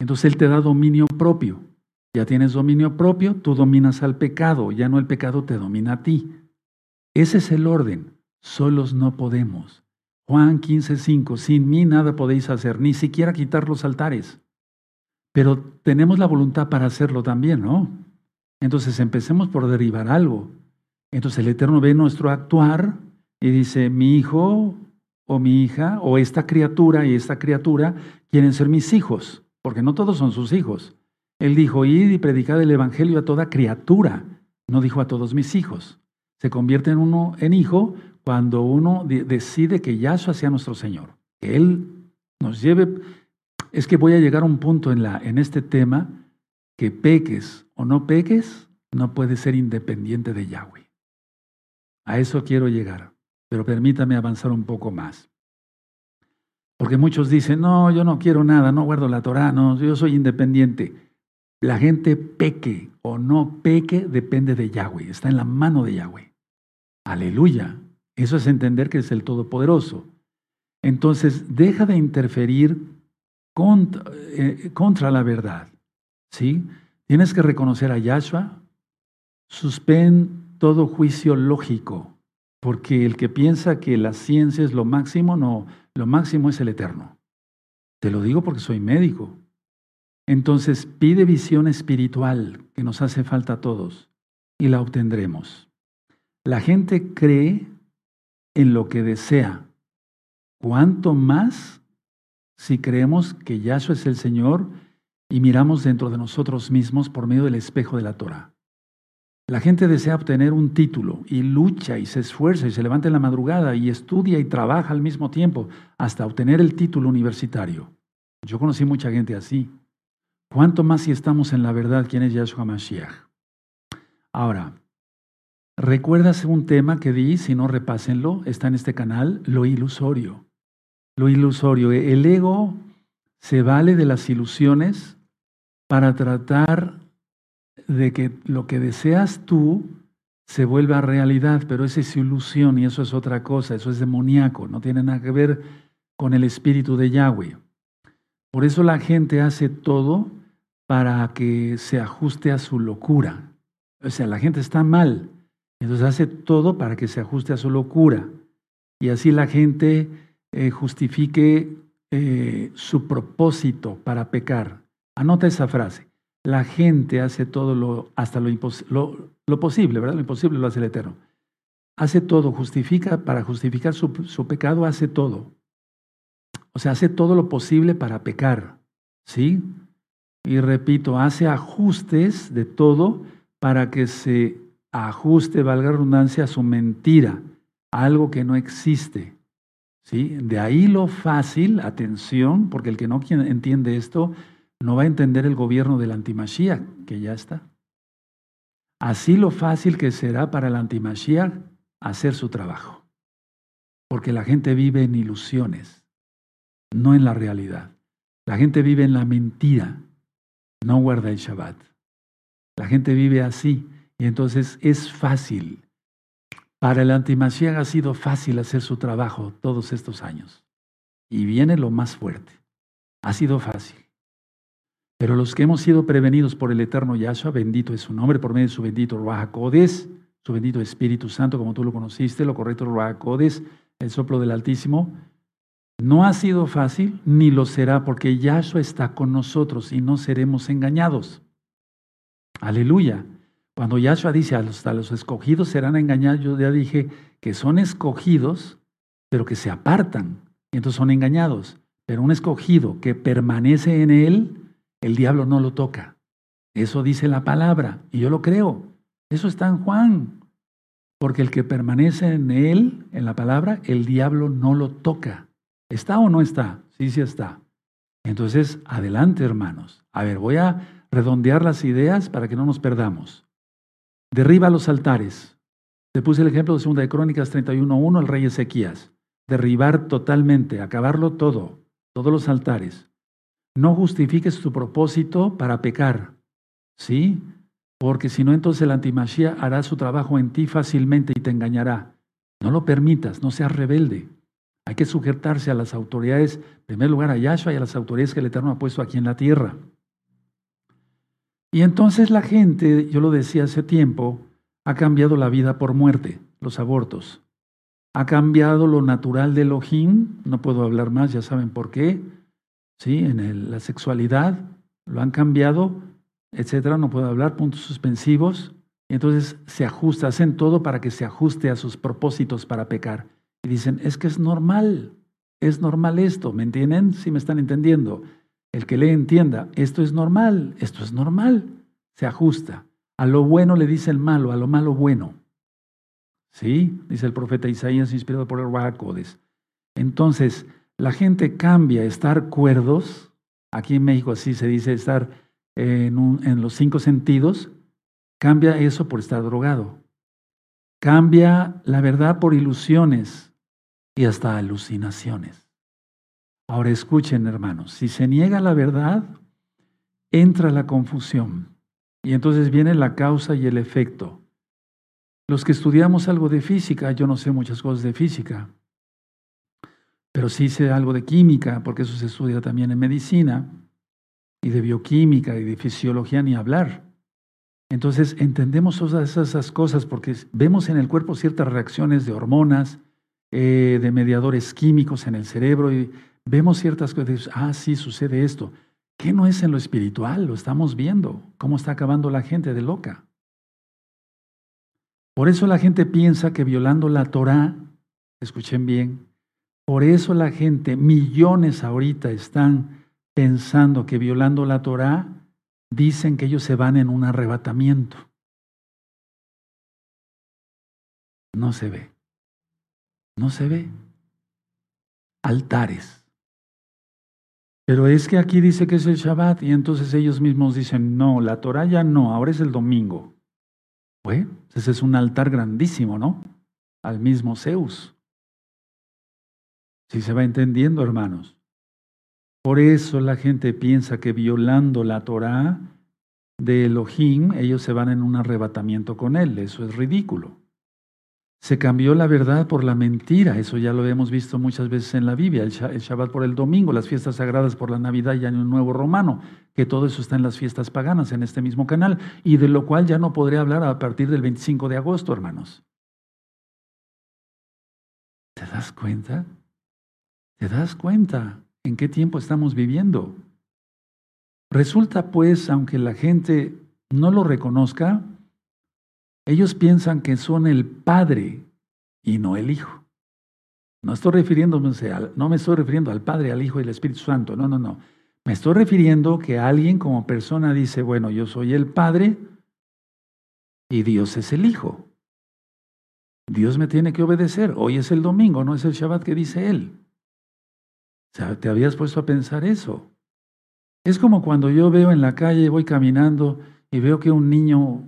A: Entonces Él te da dominio propio. Ya tienes dominio propio, tú dominas al pecado, ya no el pecado te domina a ti. Ese es el orden. Solos no podemos. Juan 15:5, sin mí nada podéis hacer, ni siquiera quitar los altares. Pero tenemos la voluntad para hacerlo también, ¿no? Entonces empecemos por derivar algo. Entonces el Eterno ve nuestro actuar y dice, mi hijo o mi hija o esta criatura y esta criatura quieren ser mis hijos, porque no todos son sus hijos. Él dijo, id y predicad el Evangelio a toda criatura, no dijo a todos mis hijos. Se convierte en uno en hijo cuando uno decide que Yahshua sea nuestro Señor, que Él nos lleve. Es que voy a llegar a un punto en, la, en este tema que peques o no peques, no puedes ser independiente de Yahweh. A eso quiero llegar, pero permítame avanzar un poco más. Porque muchos dicen, no, yo no quiero nada, no guardo la Torah, no, yo soy independiente. La gente peque o no peque depende de Yahweh, está en la mano de Yahweh. Aleluya. Eso es entender que es el Todopoderoso. Entonces, deja de interferir contra, eh, contra la verdad. ¿Sí? Tienes que reconocer a Yahshua. Suspend todo juicio lógico, porque el que piensa que la ciencia es lo máximo, no, lo máximo es el eterno. Te lo digo porque soy médico. Entonces pide visión espiritual que nos hace falta a todos y la obtendremos. La gente cree en lo que desea. ¿Cuánto más si creemos que Yahshua es el Señor y miramos dentro de nosotros mismos por medio del espejo de la Torah. La gente desea obtener un título y lucha y se esfuerza y se levanta en la madrugada y estudia y trabaja al mismo tiempo hasta obtener el título universitario. Yo conocí mucha gente así. ¿Cuánto más si estamos en la verdad quién es Yahshua Mashiach? Ahora, ¿recuerdas un tema que di? Si no, repásenlo. Está en este canal, lo ilusorio. Lo ilusorio. El ego se vale de las ilusiones para tratar de que lo que deseas tú se vuelva realidad, pero esa es ilusión y eso es otra cosa, eso es demoníaco, no tiene nada que ver con el espíritu de Yahweh. Por eso la gente hace todo para que se ajuste a su locura. O sea, la gente está mal, entonces hace todo para que se ajuste a su locura. Y así la gente eh, justifique eh, su propósito para pecar. Anota esa frase. La gente hace todo lo, hasta lo, lo, posible, ¿verdad? Lo imposible lo hace el Eterno. Hace todo, justifica, para justificar su, su pecado, hace todo. O sea, hace todo lo posible para pecar. ¿Sí? Y repito, hace ajustes de todo para que se ajuste, valga redundancia, a su mentira, algo que no existe. ¿Sí? De ahí lo fácil, atención, porque el que no entiende esto, no va a entender el gobierno del antimashiach, que ya está. Así lo fácil que será para el antimashiach hacer su trabajo. Porque la gente vive en ilusiones, no en la realidad. La gente vive en la mentira, no guarda el Shabbat. La gente vive así y entonces es fácil. Para el antimashiach ha sido fácil hacer su trabajo todos estos años. Y viene lo más fuerte. Ha sido fácil. Pero los que hemos sido prevenidos por el eterno Yahshua, bendito es su nombre, por medio de su bendito Ruach su bendito Espíritu Santo, como tú lo conociste, lo correcto Ruach el soplo del Altísimo, no ha sido fácil, ni lo será, porque Yahshua está con nosotros y no seremos engañados. Aleluya. Cuando Yahshua dice hasta los escogidos serán engañados, yo ya dije que son escogidos, pero que se apartan, y entonces son engañados. Pero un escogido que permanece en él, el diablo no lo toca. Eso dice la palabra y yo lo creo. Eso está en Juan. Porque el que permanece en él, en la palabra, el diablo no lo toca. ¿Está o no está? Sí, sí está. Entonces, adelante, hermanos. A ver, voy a redondear las ideas para que no nos perdamos. Derriba los altares. Te puse el ejemplo de Segunda de Crónicas 31.1, el rey Ezequías. Derribar totalmente, acabarlo todo, todos los altares. No justifiques tu propósito para pecar, ¿sí? Porque si no, entonces el antimachía hará su trabajo en ti fácilmente y te engañará. No lo permitas, no seas rebelde. Hay que sujetarse a las autoridades, en primer lugar a Yahshua y a las autoridades que el Eterno ha puesto aquí en la tierra. Y entonces la gente, yo lo decía hace tiempo, ha cambiado la vida por muerte, los abortos. Ha cambiado lo natural de Elohim, no puedo hablar más, ya saben por qué ¿sí? en la sexualidad, lo han cambiado, etcétera, no puedo hablar, puntos suspensivos. Y entonces se ajusta, hacen todo para que se ajuste a sus propósitos para pecar. Y dicen, es que es normal, es normal esto, ¿me entienden? Si me están entendiendo. El que le entienda, esto es normal, esto es normal, se ajusta. A lo bueno le dice el malo, a lo malo bueno. ¿Sí? Dice el profeta Isaías, inspirado por el Wahakodes. Entonces, la gente cambia estar cuerdos, aquí en México así se dice estar en, los cinco sentidos, cambia eso por estar drogado. Cambia la verdad por ilusiones y hasta alucinaciones. Ahora escuchen, hermanos, si se niega la verdad, entra la confusión y entonces viene la causa y el efecto. Los que estudiamos algo de física, yo no sé muchas cosas de física, pero sí sé algo de química, porque eso se estudia también en medicina, y de bioquímica y de fisiología ni hablar. Entonces entendemos todas esas cosas porque vemos en el cuerpo ciertas reacciones de hormonas, eh, de mediadores químicos en el cerebro, y vemos ciertas cosas. Ah, sí, sucede esto. ¿Qué no es en lo espiritual? Lo estamos viendo. ¿Cómo está acabando la gente de loca? Por eso la gente piensa que violando la Torah, escuchen bien, por eso la gente, millones ahorita están pensando que violando la Torá, dicen que ellos se van en un arrebatamiento. No se ve. No se ve. Altares. Pero es que aquí dice que es el Shabbat y entonces ellos mismos dicen, no, la Torah ya no, ahora es el domingo. Bueno, ese es un altar grandísimo, ¿no? Al mismo Zeus. Si se va entendiendo, hermanos. Por eso la gente piensa que violando la Torah de Elohim, ellos se van en un arrebatamiento con él. Eso es ridículo. Se cambió la verdad por la mentira, eso ya lo hemos visto muchas veces en la Biblia, el Shabbat por el domingo, las fiestas sagradas por la Navidad y Año Nuevo Romano, que todo eso está en las fiestas paganas en este mismo canal, y de lo cual ya no podré hablar a partir del 25 de agosto, hermanos. ¿Te das cuenta? ¿Te das cuenta en qué tiempo estamos viviendo? Resulta pues, aunque la gente no lo reconozca, ellos piensan que son el Padre y no el Hijo. No estoy refiriéndome no me estoy refiriendo al Padre, al Hijo y al Espíritu Santo. No, no, no. Me estoy refiriendo que alguien como persona dice, bueno, yo soy el Padre y Dios es el Hijo. Dios me tiene que obedecer. Hoy es el domingo, no es el Shabbat que dice Él. Sea, ¿te habías puesto a pensar eso? Es como cuando yo veo en la calle, voy caminando y veo que un niño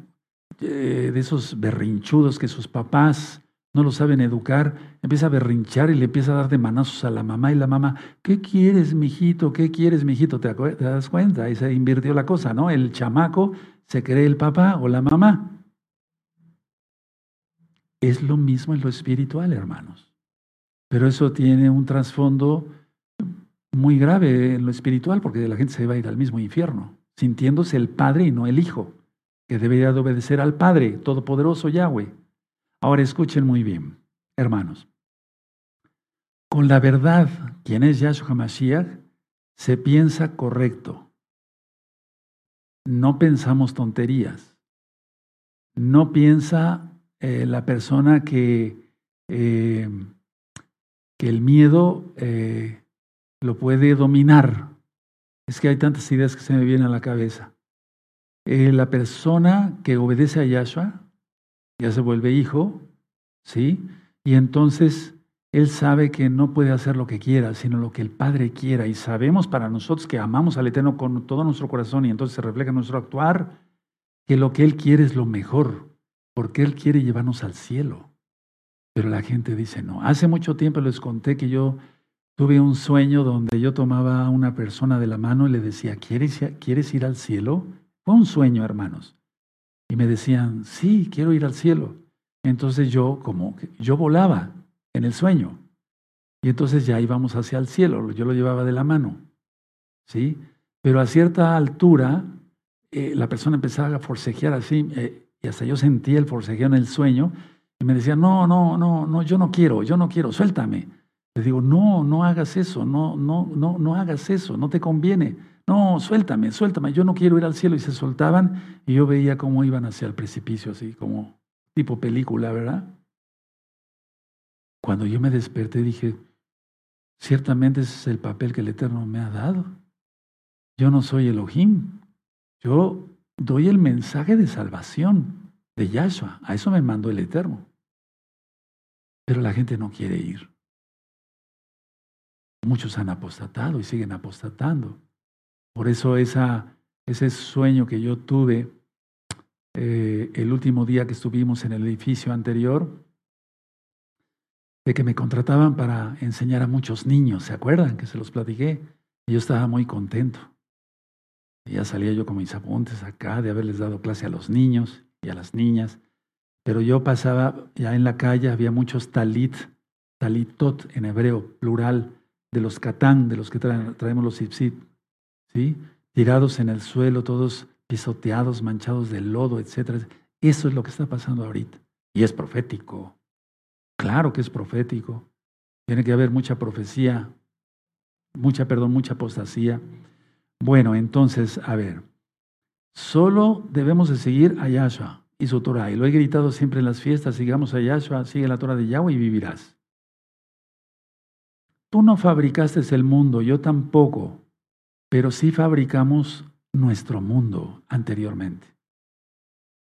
A: eh, de esos berrinchudos que sus papás no lo saben educar, empieza a berrinchar y le empieza a dar de manazos a la mamá y la mamá, ¿qué quieres, mijito? ¿Qué quieres, mijito? ¿Te, ¿Te das cuenta? Ahí se invirtió la cosa, ¿no? El chamaco se cree el papá o la mamá. Es lo mismo en lo espiritual, hermanos. Pero eso tiene un trasfondo muy grave en lo espiritual, porque la gente se va a ir al mismo infierno, sintiéndose el padre y no el hijo que debería de obedecer al Padre Todopoderoso Yahweh. Ahora escuchen muy bien, hermanos. Con la verdad, quien es Yahshua HaMashiach, se piensa correcto. No pensamos tonterías. No piensa eh, la persona que, eh, que el miedo eh, lo puede dominar. Es que hay tantas ideas que se me vienen a la cabeza. Eh, la persona que obedece a Yahshua ya se vuelve hijo, ¿sí? Y entonces él sabe que no puede hacer lo que quiera, sino lo que el Padre quiera. Y sabemos para nosotros que amamos al Eterno con todo nuestro corazón y entonces se refleja en nuestro actuar, que lo que Él quiere es lo mejor, porque Él quiere llevarnos al cielo. Pero la gente dice no. Hace mucho tiempo les conté que yo tuve un sueño donde yo tomaba a una persona de la mano y le decía, ¿quieres, ¿quieres ir al cielo? Fue un sueño, hermanos. Y me decían, sí, quiero ir al cielo. Entonces yo, como, yo volaba en el sueño. Y entonces ya íbamos hacia el cielo, yo lo llevaba de la mano. ¿Sí? Pero a cierta altura, eh, la persona empezaba a forcejear así, eh, y hasta yo sentía el forcejeo en el sueño, y me decía, no, no, no, no, yo no quiero, yo no quiero, suéltame. Le digo, no, no hagas eso, no, no, no, no hagas eso, no te conviene. No, suéltame, suéltame, yo no quiero ir al cielo. Y se soltaban y yo veía cómo iban hacia el precipicio, así como tipo película, ¿verdad? Cuando yo me desperté dije, ciertamente ese es el papel que el Eterno me ha dado. Yo no soy Elohim, yo doy el mensaje de salvación de Yahshua, a eso me mandó el Eterno. Pero la gente no quiere ir. Muchos han apostatado y siguen apostatando. Por eso esa, ese sueño que yo tuve eh, el último día que estuvimos en el edificio anterior, de que me contrataban para enseñar a muchos niños, ¿se acuerdan? Que se los platiqué. Y yo estaba muy contento. Ya salía yo con mis apuntes acá de haberles dado clase a los niños y a las niñas. Pero yo pasaba, ya en la calle había muchos talit, talitot en hebreo, plural, de los catán, de los que traemos los ipsit. ¿sí? tirados en el suelo, todos pisoteados, manchados de lodo, etc. Eso es lo que está pasando ahorita. Y es profético. Claro que es profético. Tiene que haber mucha profecía, mucha, perdón, mucha apostasía. Bueno, entonces, a ver, solo debemos de seguir a Yahshua y su Torah. Y lo he gritado siempre en las fiestas, sigamos a Yahshua, sigue la Torah de Yahweh y vivirás. Tú no fabricaste el mundo, yo tampoco pero sí fabricamos nuestro mundo anteriormente.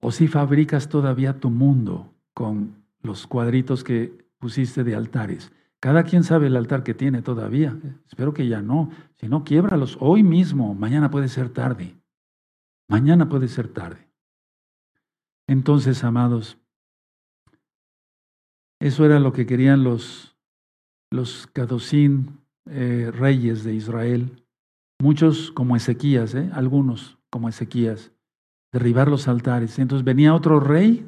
A: O si fabricas todavía tu mundo con los cuadritos que pusiste de altares. Cada quien sabe el altar que tiene todavía. Espero que ya no. Si no, quiebralos hoy mismo. Mañana puede ser tarde. Mañana puede ser tarde. Entonces, amados, eso era lo que querían los, los cadocín eh, reyes de Israel. Muchos como Ezequías, ¿eh? algunos como Ezequías, derribar los altares. Entonces venía otro rey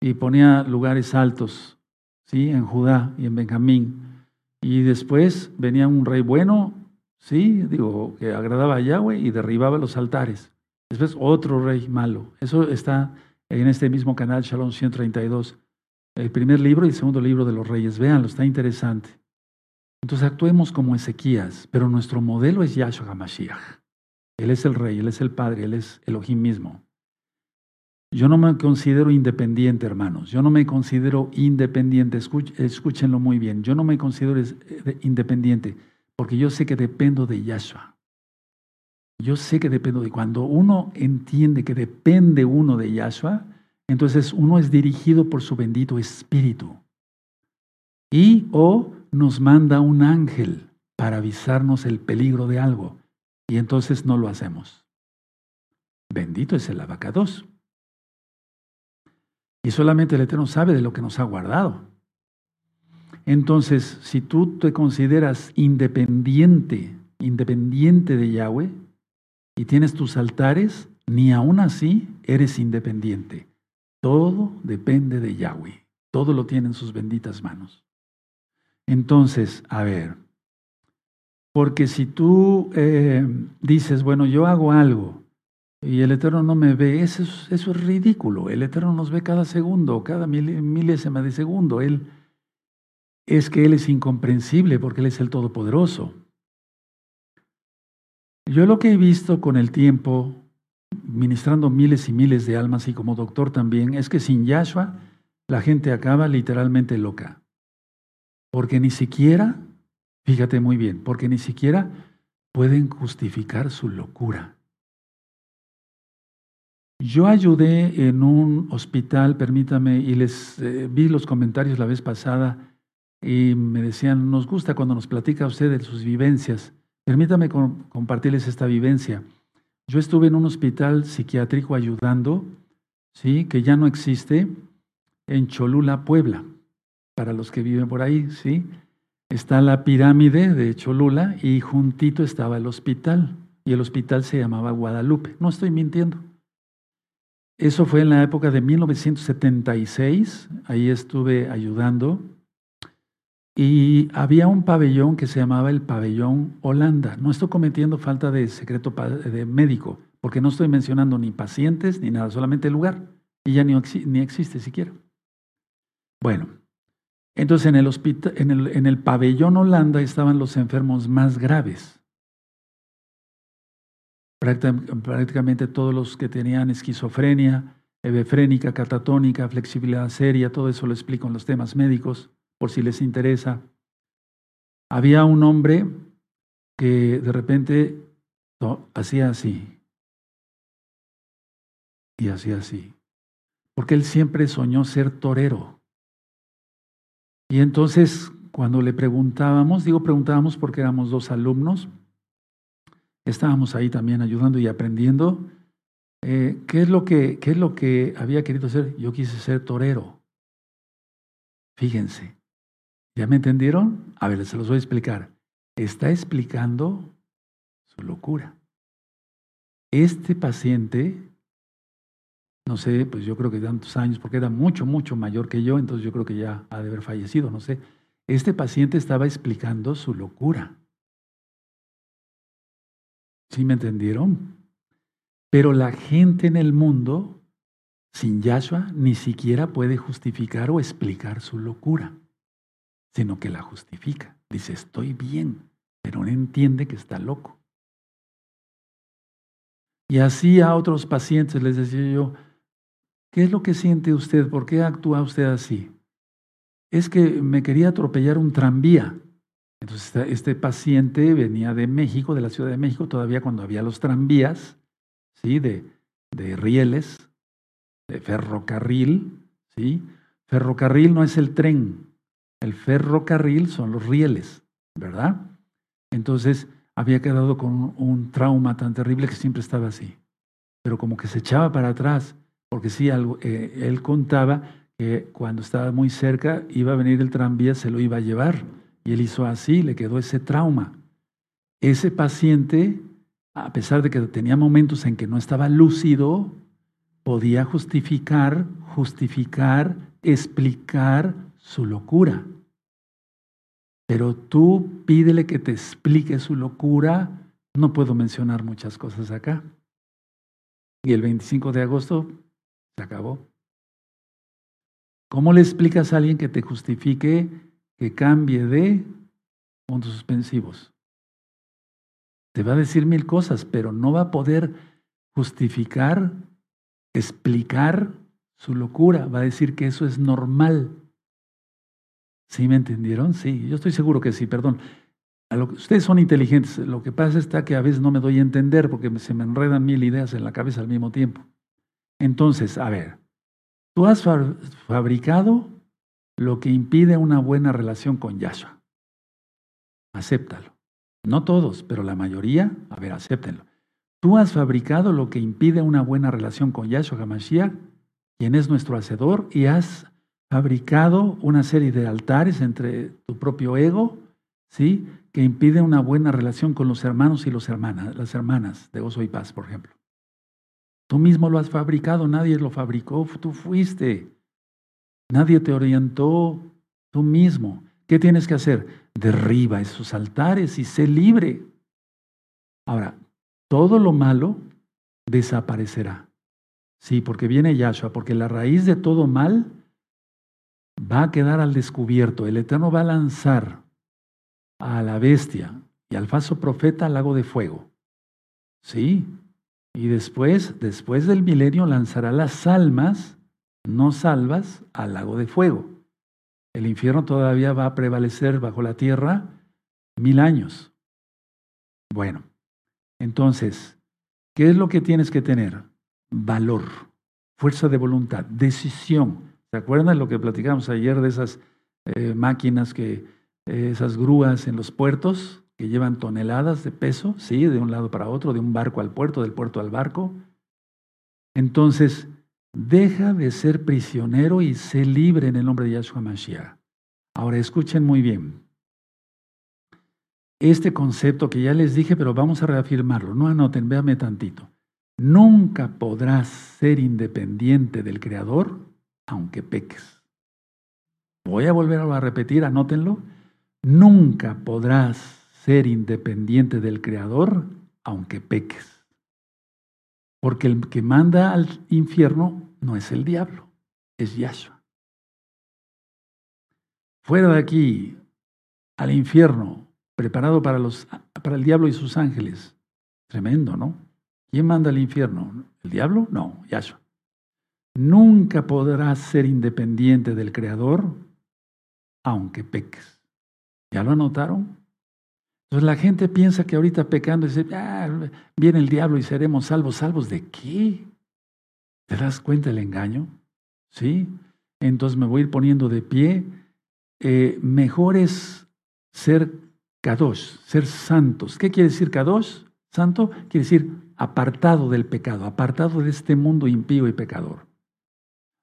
A: y ponía lugares altos, ¿sí? En Judá y en Benjamín. Y después venía un rey bueno, ¿sí? Digo, que agradaba a Yahweh y derribaba los altares. Después otro rey malo. Eso está en este mismo canal, Shalom 132. El primer libro y el segundo libro de los reyes. Véanlo, está interesante. Entonces actuemos como Ezequías, pero nuestro modelo es Yahshua HaMashiach. Él es el rey, Él es el padre, Él es Elohim mismo. Yo no me considero independiente, hermanos. Yo no me considero independiente. escúchenlo muy bien. Yo no me considero independiente porque yo sé que dependo de Yahshua. Yo sé que dependo de... Cuando uno entiende que depende uno de Yahshua, entonces uno es dirigido por su bendito espíritu. Y o nos manda un ángel para avisarnos el peligro de algo. Y entonces no lo hacemos. Bendito es el abacados. Y solamente el Eterno sabe de lo que nos ha guardado. Entonces, si tú te consideras independiente, independiente de Yahweh, y tienes tus altares, ni aún así eres independiente. Todo depende de Yahweh. Todo lo tiene en sus benditas manos. Entonces, a ver, porque si tú eh, dices, bueno, yo hago algo y el Eterno no me ve, eso es, eso es ridículo. El Eterno nos ve cada segundo, cada milésima de segundo. Él es que Él es incomprensible porque Él es el Todopoderoso. Yo lo que he visto con el tiempo, ministrando miles y miles de almas y como doctor también, es que sin Yahshua la gente acaba literalmente loca. Porque ni siquiera, fíjate muy bien, porque ni siquiera pueden justificar su locura. Yo ayudé en un hospital, permítame, y les eh, vi los comentarios la vez pasada y me decían, nos gusta cuando nos platica usted de sus vivencias. Permítame compartirles esta vivencia. Yo estuve en un hospital psiquiátrico ayudando, ¿sí? que ya no existe, en Cholula, Puebla, para los que viven por ahí, ¿sí? Está la pirámide de Cholula y juntito estaba el hospital, y el hospital se llamaba Guadalupe. No estoy mintiendo. Eso fue en la época de 1976, ahí estuve ayudando. Y había un pabellón que se llamaba el pabellón Holanda. No estoy cometiendo falta de secreto de médico, porque no estoy mencionando ni pacientes ni nada, solamente el lugar. Y ya ni, ni existe siquiera. Bueno, entonces en el, hospital, en, el, en el pabellón Holanda estaban los enfermos más graves prácticamente todos los que tenían esquizofrenia, hebefrénica, catatónica, flexibilidad seria, todo eso lo explico en los temas médicos, por si les interesa. Había un hombre que de repente hacía así y hacía así, porque él siempre soñó ser torero. Y entonces, cuando le preguntábamos, digo preguntábamos porque éramos dos alumnos, estábamos ahí también ayudando y aprendiendo. Eh, ¿qué, es lo que, ¿Qué es lo que había querido hacer? Yo quise ser torero. Fíjense. ¿Ya me entendieron? A ver, se los voy a explicar. Está explicando su locura. Este paciente, no sé, pues yo creo que tantos años, porque era mucho, mucho mayor que yo, entonces yo creo que ya ha de haber fallecido, no sé. Este paciente estaba explicando su locura. ¿Sí me entendieron? Pero la gente en el mundo, sin Yahshua, ni siquiera puede justificar o explicar su locura, sino que la justifica. Dice, estoy bien, pero no entiende que está loco. Y así a otros pacientes les decía yo, ¿qué es lo que siente usted? ¿Por qué actúa usted así? Es que me quería atropellar un tranvía. Entonces, este paciente venía de México, de la Ciudad de México, todavía cuando había los tranvías, ¿sí? De, de rieles, de ferrocarril, ¿sí? Ferrocarril no es el tren, el ferrocarril son los rieles, ¿verdad? Entonces había quedado con un trauma tan terrible que siempre estaba así. Pero como que se echaba para atrás, porque sí, eh, él contaba que cuando estaba muy cerca iba a venir el tranvía, se lo iba a llevar. Y él hizo así, le quedó ese trauma. Ese paciente, a pesar de que tenía momentos en que no estaba lúcido, podía justificar, justificar, explicar su locura. Pero tú pídele que te explique su locura. No puedo mencionar muchas cosas acá. Y el 25 de agosto se acabó. ¿Cómo le explicas a alguien que te justifique que cambie de puntos suspensivos? Te va a decir mil cosas, pero no va a poder justificar, explicar su locura. Va a decir que eso es normal. ¿Sí me entendieron? Sí, yo estoy seguro que sí, perdón. A lo que, ustedes son inteligentes, lo que pasa está que a veces no me doy a entender porque se me enredan mil ideas en la cabeza al mismo tiempo. Entonces, a ver, tú has fabricado lo que impide una buena relación con Yahshua. Acéptalo. No todos, pero la mayoría, a ver, acéptenlo. Tú has fabricado lo que impide una buena relación con Yahshua HaMashiach, quien es nuestro hacedor, y has fabricado una serie de altares entre tu propio ego, ¿sí? que impide una buena relación con los hermanos y hermanas, las hermanas de gozo y paz, por ejemplo. Tú mismo lo has fabricado, nadie lo fabricó, tú fuiste. Nadie te orientó, tú mismo. ¿Qué tienes que hacer? Derriba esos altares y sé libre. Ahora, todo lo malo desaparecerá. Sí, porque viene Yahshua, porque la raíz de todo mal va a quedar al descubierto. El Eterno va a lanzar a la bestia y al falso profeta al lago de fuego. Sí. Y después, después del milenio, lanzará las almas no salvas al lago de fuego. El infierno todavía va a prevalecer bajo la tierra mil años. Bueno, entonces, ¿qué es lo que tienes que tener? Valor, fuerza de voluntad, decisión. ¿Se acuerdan lo que platicamos ayer de esas eh, máquinas que, eh, esas grúas en los puertos que llevan toneladas de peso, sí, de un lado para otro, de un barco al puerto, del puerto al barco? Entonces, deja de ser prisionero y sé libre en el nombre de Yahshua Mashiach. Ahora escuchen muy bien. Este concepto que ya les dije, pero vamos a reafirmarlo. No anoten, véame tantito. Nunca podrás ser independiente del Creador aunque peques. Voy a volver a repetir, anótenlo. Nunca podrás ser independiente del Creador aunque peques. Porque el que manda al infierno no es el diablo, es Yahshua. Fuera de aquí, al infierno, preparado para, los, para el diablo y sus ángeles. Tremendo, ¿no? ¿Quién manda al infierno? ¿El diablo? No, Yahshua. Nunca podrás ser independiente del Creador aunque peques. ¿Ya lo anotaron? Entonces la gente piensa que ahorita pecando dice, ah, viene el diablo y seremos salvos. ¿Salvos de qué? ¿Te das cuenta el engaño? ¿Sí? Entonces me voy a ir poniendo de pie. Eh, mejor es ser kadosh, ser santos. ¿Qué quiere decir kadosh? Santo quiere decir apartado del pecado, apartado de este mundo impío y pecador.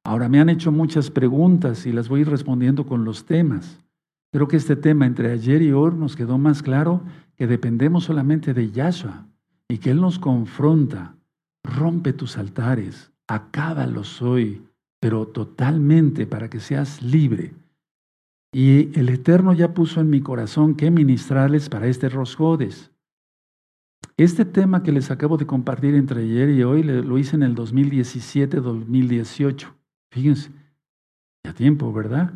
A: Ahora me han hecho muchas preguntas y las voy a ir respondiendo con los temas. Creo que este tema entre ayer y hoy nos quedó más claro que dependemos solamente de Yahshua y que Él nos confronta. Rompe tus altares, acábalos hoy, pero totalmente para que seas libre. Y el Eterno ya puso en mi corazón que ministrarles para este Rosjodes. Este tema que les acabo de compartir entre ayer y hoy lo hice en el 2017-2018. Fíjense, ya tiempo, ¿verdad?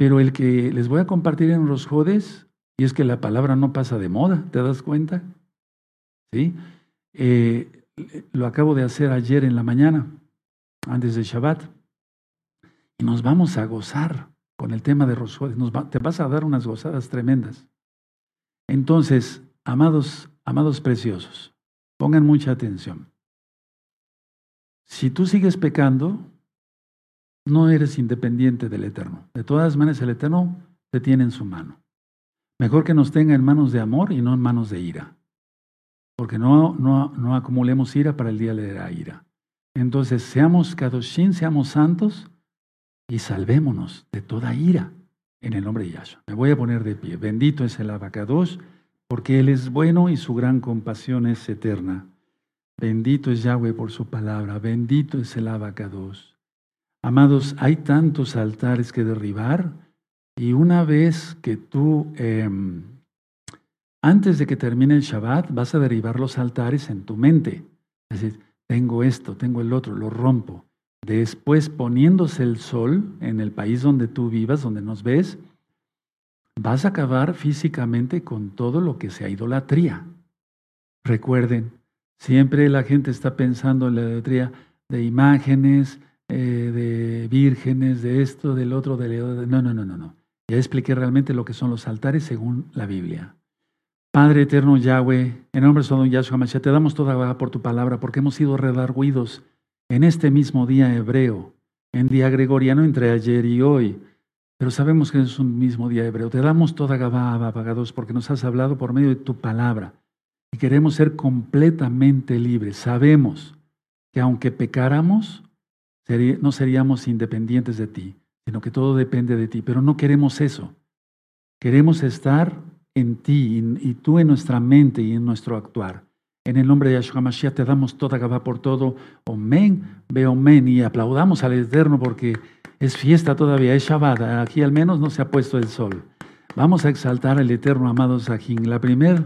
A: Pero el que les voy a compartir en los jodes, y es que la palabra no pasa de moda, ¿te das cuenta? ¿Sí? Eh, lo acabo de hacer ayer en la mañana, antes de Shabbat. Y nos vamos a gozar con el tema de Rosjodes. te vas a dar unas gozadas tremendas. Entonces, amados, amados preciosos, pongan mucha atención. Si tú sigues pecando, no eres independiente del Eterno. De todas maneras, el Eterno te tiene en su mano. Mejor que nos tenga en manos de amor y no en manos de ira. Porque no, no, no acumulemos ira para el día de la ira. Entonces, seamos Kadoshim, seamos santos y salvémonos de toda ira en el nombre de Yahshua. Me voy a poner de pie. Bendito es el abacados, porque Él es bueno y su gran compasión es eterna. Bendito es Yahweh por su palabra. Bendito es el abacados. Amados, hay tantos altares que derribar y una vez que tú, em, antes de que termine el Shabbat, vas a derribar los altares en tu mente. Es decir, tengo esto, tengo el otro, lo rompo. Después, poniéndose el sol en el país donde tú vivas, donde nos ves, vas a acabar físicamente con todo lo que sea idolatría. Recuerden, siempre la gente está pensando en la idolatría de imágenes, eh, de vírgenes, de esto, del otro, de... No, no, no, no, no. Ya expliqué realmente lo que son los altares según la Biblia. Padre eterno Yahweh, en nombre de Yahshua Mashiach, te damos toda por tu palabra, porque hemos sido redarguidos en este mismo día hebreo, en día gregoriano entre ayer y hoy. Pero sabemos que es un mismo día hebreo. Te damos toda Gabá, pagados, porque nos has hablado por medio de tu palabra. Y queremos ser completamente libres. Sabemos que aunque pecáramos, no seríamos independientes de ti, sino que todo depende de ti. Pero no queremos eso. Queremos estar en ti y, tú en nuestra mente y en nuestro actuar. En el nombre de Yahshua Mashiach te damos toda Gabá por todo. Omen, ve omen. Y aplaudamos al Eterno porque es fiesta todavía, es Shabbat. Aquí al menos no se ha puesto el sol. Vamos a exaltar al Eterno, amado Sajín. La primera